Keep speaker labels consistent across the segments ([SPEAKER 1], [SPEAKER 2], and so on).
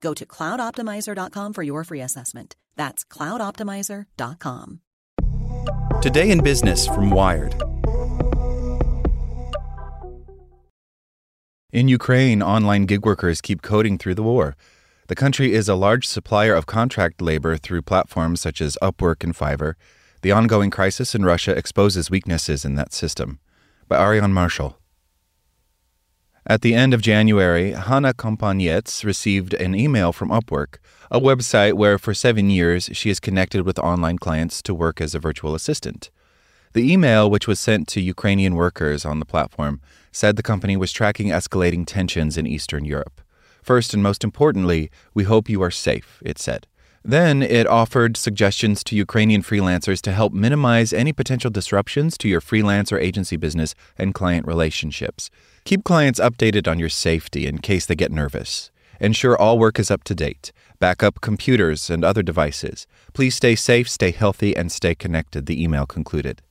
[SPEAKER 1] Go to cloudoptimizer.com for your free assessment. That's cloudoptimizer.com.
[SPEAKER 2] Today in Business from Wired.
[SPEAKER 3] In Ukraine, online gig workers keep coding through the war. The country is a large supplier of contract labor through platforms such as Upwork and Fiverr. The ongoing crisis in Russia exposes weaknesses in that system. By Aarian Marshall. At the end of January, Hanna Kompaniets received an email from Upwork, a website where for seven years she is connected with online clients to work as a virtual assistant. The email, which was sent to Ukrainian workers on the platform, said the company was tracking escalating tensions in Eastern Europe. First and most importantly, we hope you are safe, it said. Then it offered suggestions to Ukrainian freelancers to help minimize any potential disruptions to your freelance or agency business and client relationships. Keep clients updated on your safety in case they get nervous. Ensure all work is up to date. Back up computers and other devices. Please stay safe, stay healthy, and stay connected, the email concluded.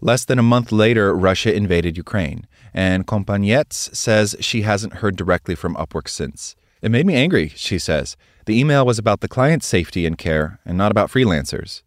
[SPEAKER 3] Less than a month later, Russia invaded Ukraine, and Kompaniets says she hasn't heard directly from Upwork since. It made me angry, she says. The email was about the client's safety and care and not about freelancers.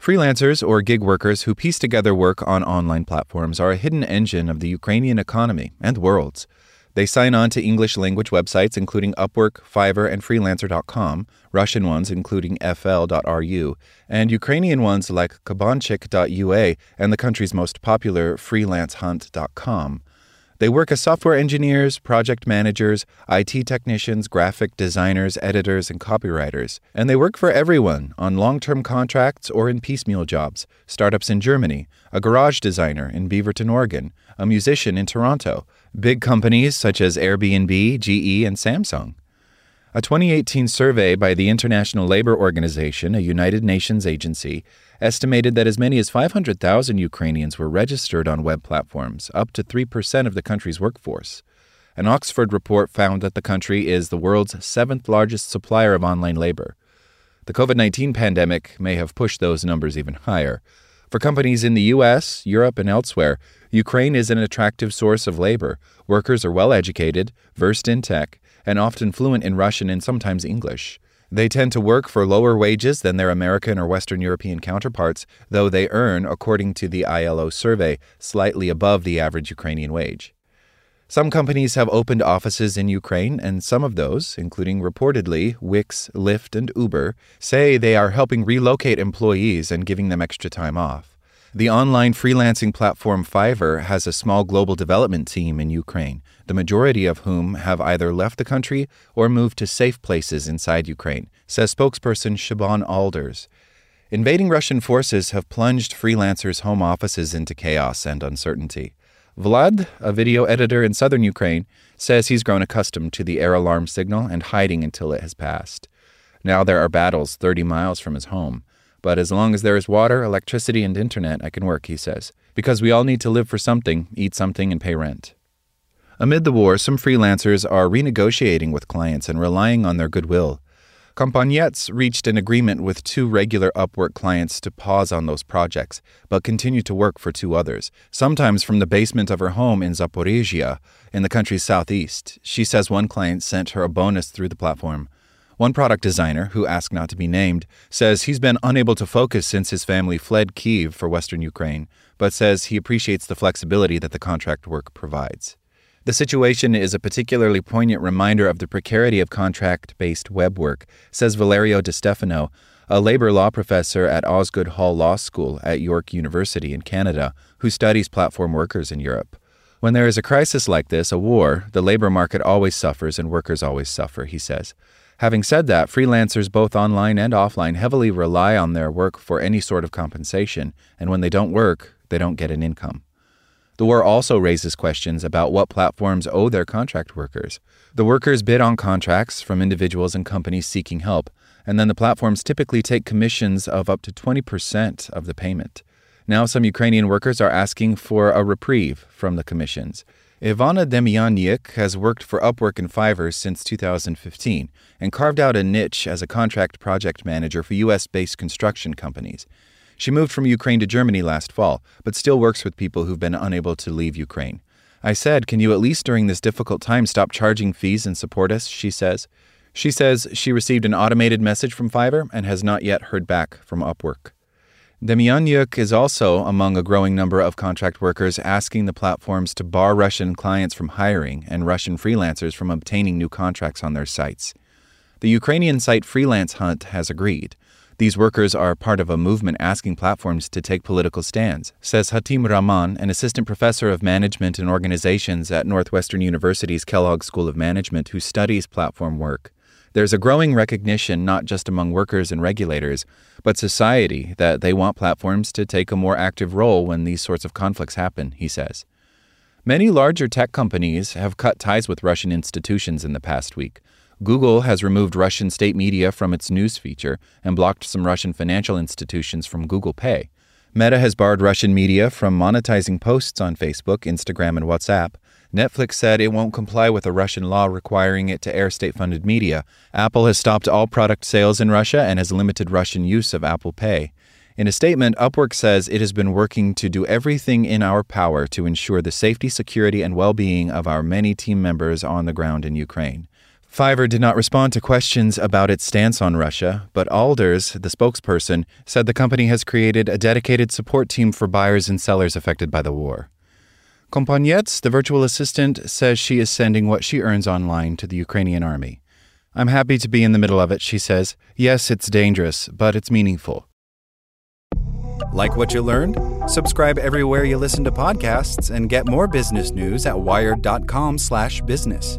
[SPEAKER 3] Freelancers or gig workers who piece together work on online platforms are a hidden engine of the Ukrainian economy and world's. They sign on to English language websites including Upwork, Fiverr, and Freelancer.com, Russian ones including FL.ru, and Ukrainian ones like Kabanchik.ua and the country's most popular FreelanceHunt.com. They work as software engineers, project managers, IT technicians, graphic designers, editors, and copywriters. And they work for everyone on long term contracts or in piecemeal jobs startups in Germany, a garage designer in Beaverton, Oregon, a musician in Toronto, big companies such as Airbnb, GE, and Samsung. A 2018 survey by the International Labor Organization, a United Nations agency, estimated that as many as 500,000 Ukrainians were registered on web platforms, up to 3% of the country's workforce. An Oxford report found that the country is the world's seventh largest supplier of online labor. The COVID 19 pandemic may have pushed those numbers even higher. For companies in the US, Europe, and elsewhere, Ukraine is an attractive source of labor. Workers are well educated, versed in tech, and often fluent in Russian and sometimes English. They tend to work for lower wages than their American or Western European counterparts, though they earn, according to the ILO survey, slightly above the average Ukrainian wage. Some companies have opened offices in Ukraine, and some of those, including reportedly Wix, Lyft, and Uber, say they are helping relocate employees and giving them extra time off. The online freelancing platform Fiverr has a small global development team in Ukraine, the majority of whom have either left the country or moved to safe places inside Ukraine, says spokesperson Shaban Alders. Invading Russian forces have plunged freelancers' home offices into chaos and uncertainty. Vlad, a video editor in southern Ukraine, says he's grown accustomed to the air alarm signal and hiding until it has passed. Now there are battles 30 miles from his home. But as long as there is water, electricity, and internet, I can work, he says. Because we all need to live for something, eat something, and pay rent. Amid the war, some freelancers are renegotiating with clients and relying on their goodwill. Kompaniets reached an agreement with two regular Upwork clients to pause on those projects, but continue to work for two others, sometimes from the basement of her home in Zaporizhia, in the country's southeast. She says one client sent her a bonus through the platform. One product designer, who asked not to be named, says he's been unable to focus since his family fled Kiev for western Ukraine, but says he appreciates the flexibility that the contract work provides. The situation is a particularly poignant reminder of the precarity of contract based web work, says Valerio De Stefano, a labor law professor at Osgoode Hall Law School at York University in Canada, who studies platform workers in Europe. When there is a crisis like this, a war, the labor market always suffers and workers always suffer, he says. Having said that, freelancers both online and offline heavily rely on their work for any sort of compensation, and when they don't work, they don't get an income. The war also raises questions about what platforms owe their contract workers. The workers bid on contracts from individuals and companies seeking help, and then the platforms typically take commissions of up to 20% of the payment. Now, some Ukrainian workers are asking for a reprieve from the commissions. Ivana Demyanyuk has worked for Upwork and Fiverr since 2015 and carved out a niche as a contract project manager for U.S. based construction companies. She moved from Ukraine to Germany last fall, but still works with people who've been unable to leave Ukraine. I said, Can you at least during this difficult time stop charging fees and support us? She says. She says she received an automated message from Fiverr and has not yet heard back from Upwork. Demyanyuk is also among a growing number of contract workers asking the platforms to bar Russian clients from hiring and Russian freelancers from obtaining new contracts on their sites. The Ukrainian site Freelance Hunt has agreed. These workers are part of a movement asking platforms to take political stands, says Hatim Rahman, an assistant professor of management and organizations at Northwestern University's Kellogg School of Management who studies platform work. There's a growing recognition, not just among workers and regulators, but society, that they want platforms to take a more active role when these sorts of conflicts happen, he says. Many larger tech companies have cut ties with Russian institutions in the past week. Google has removed Russian state media from its news feature and blocked some Russian financial institutions from Google Pay. Meta has barred Russian media from monetizing posts on Facebook, Instagram, and WhatsApp. Netflix said it won't comply with a Russian law requiring it to air state funded media. Apple has stopped all product sales in Russia and has limited Russian use of Apple Pay. In a statement, Upwork says it has been working to do everything in our power to ensure the safety, security, and well being of our many team members on the ground in Ukraine. Fiverr did not respond to questions about its stance on Russia, but Alders, the spokesperson, said the company has created a dedicated support team for buyers and sellers affected by the war. Kompaniets, the virtual assistant, says she is sending what she earns online to the Ukrainian army. I'm happy to be in the middle of it, she says. Yes, it's dangerous, but it's meaningful.
[SPEAKER 2] Like what you learned? Subscribe everywhere you listen to podcasts and get more business news at wired.com/business.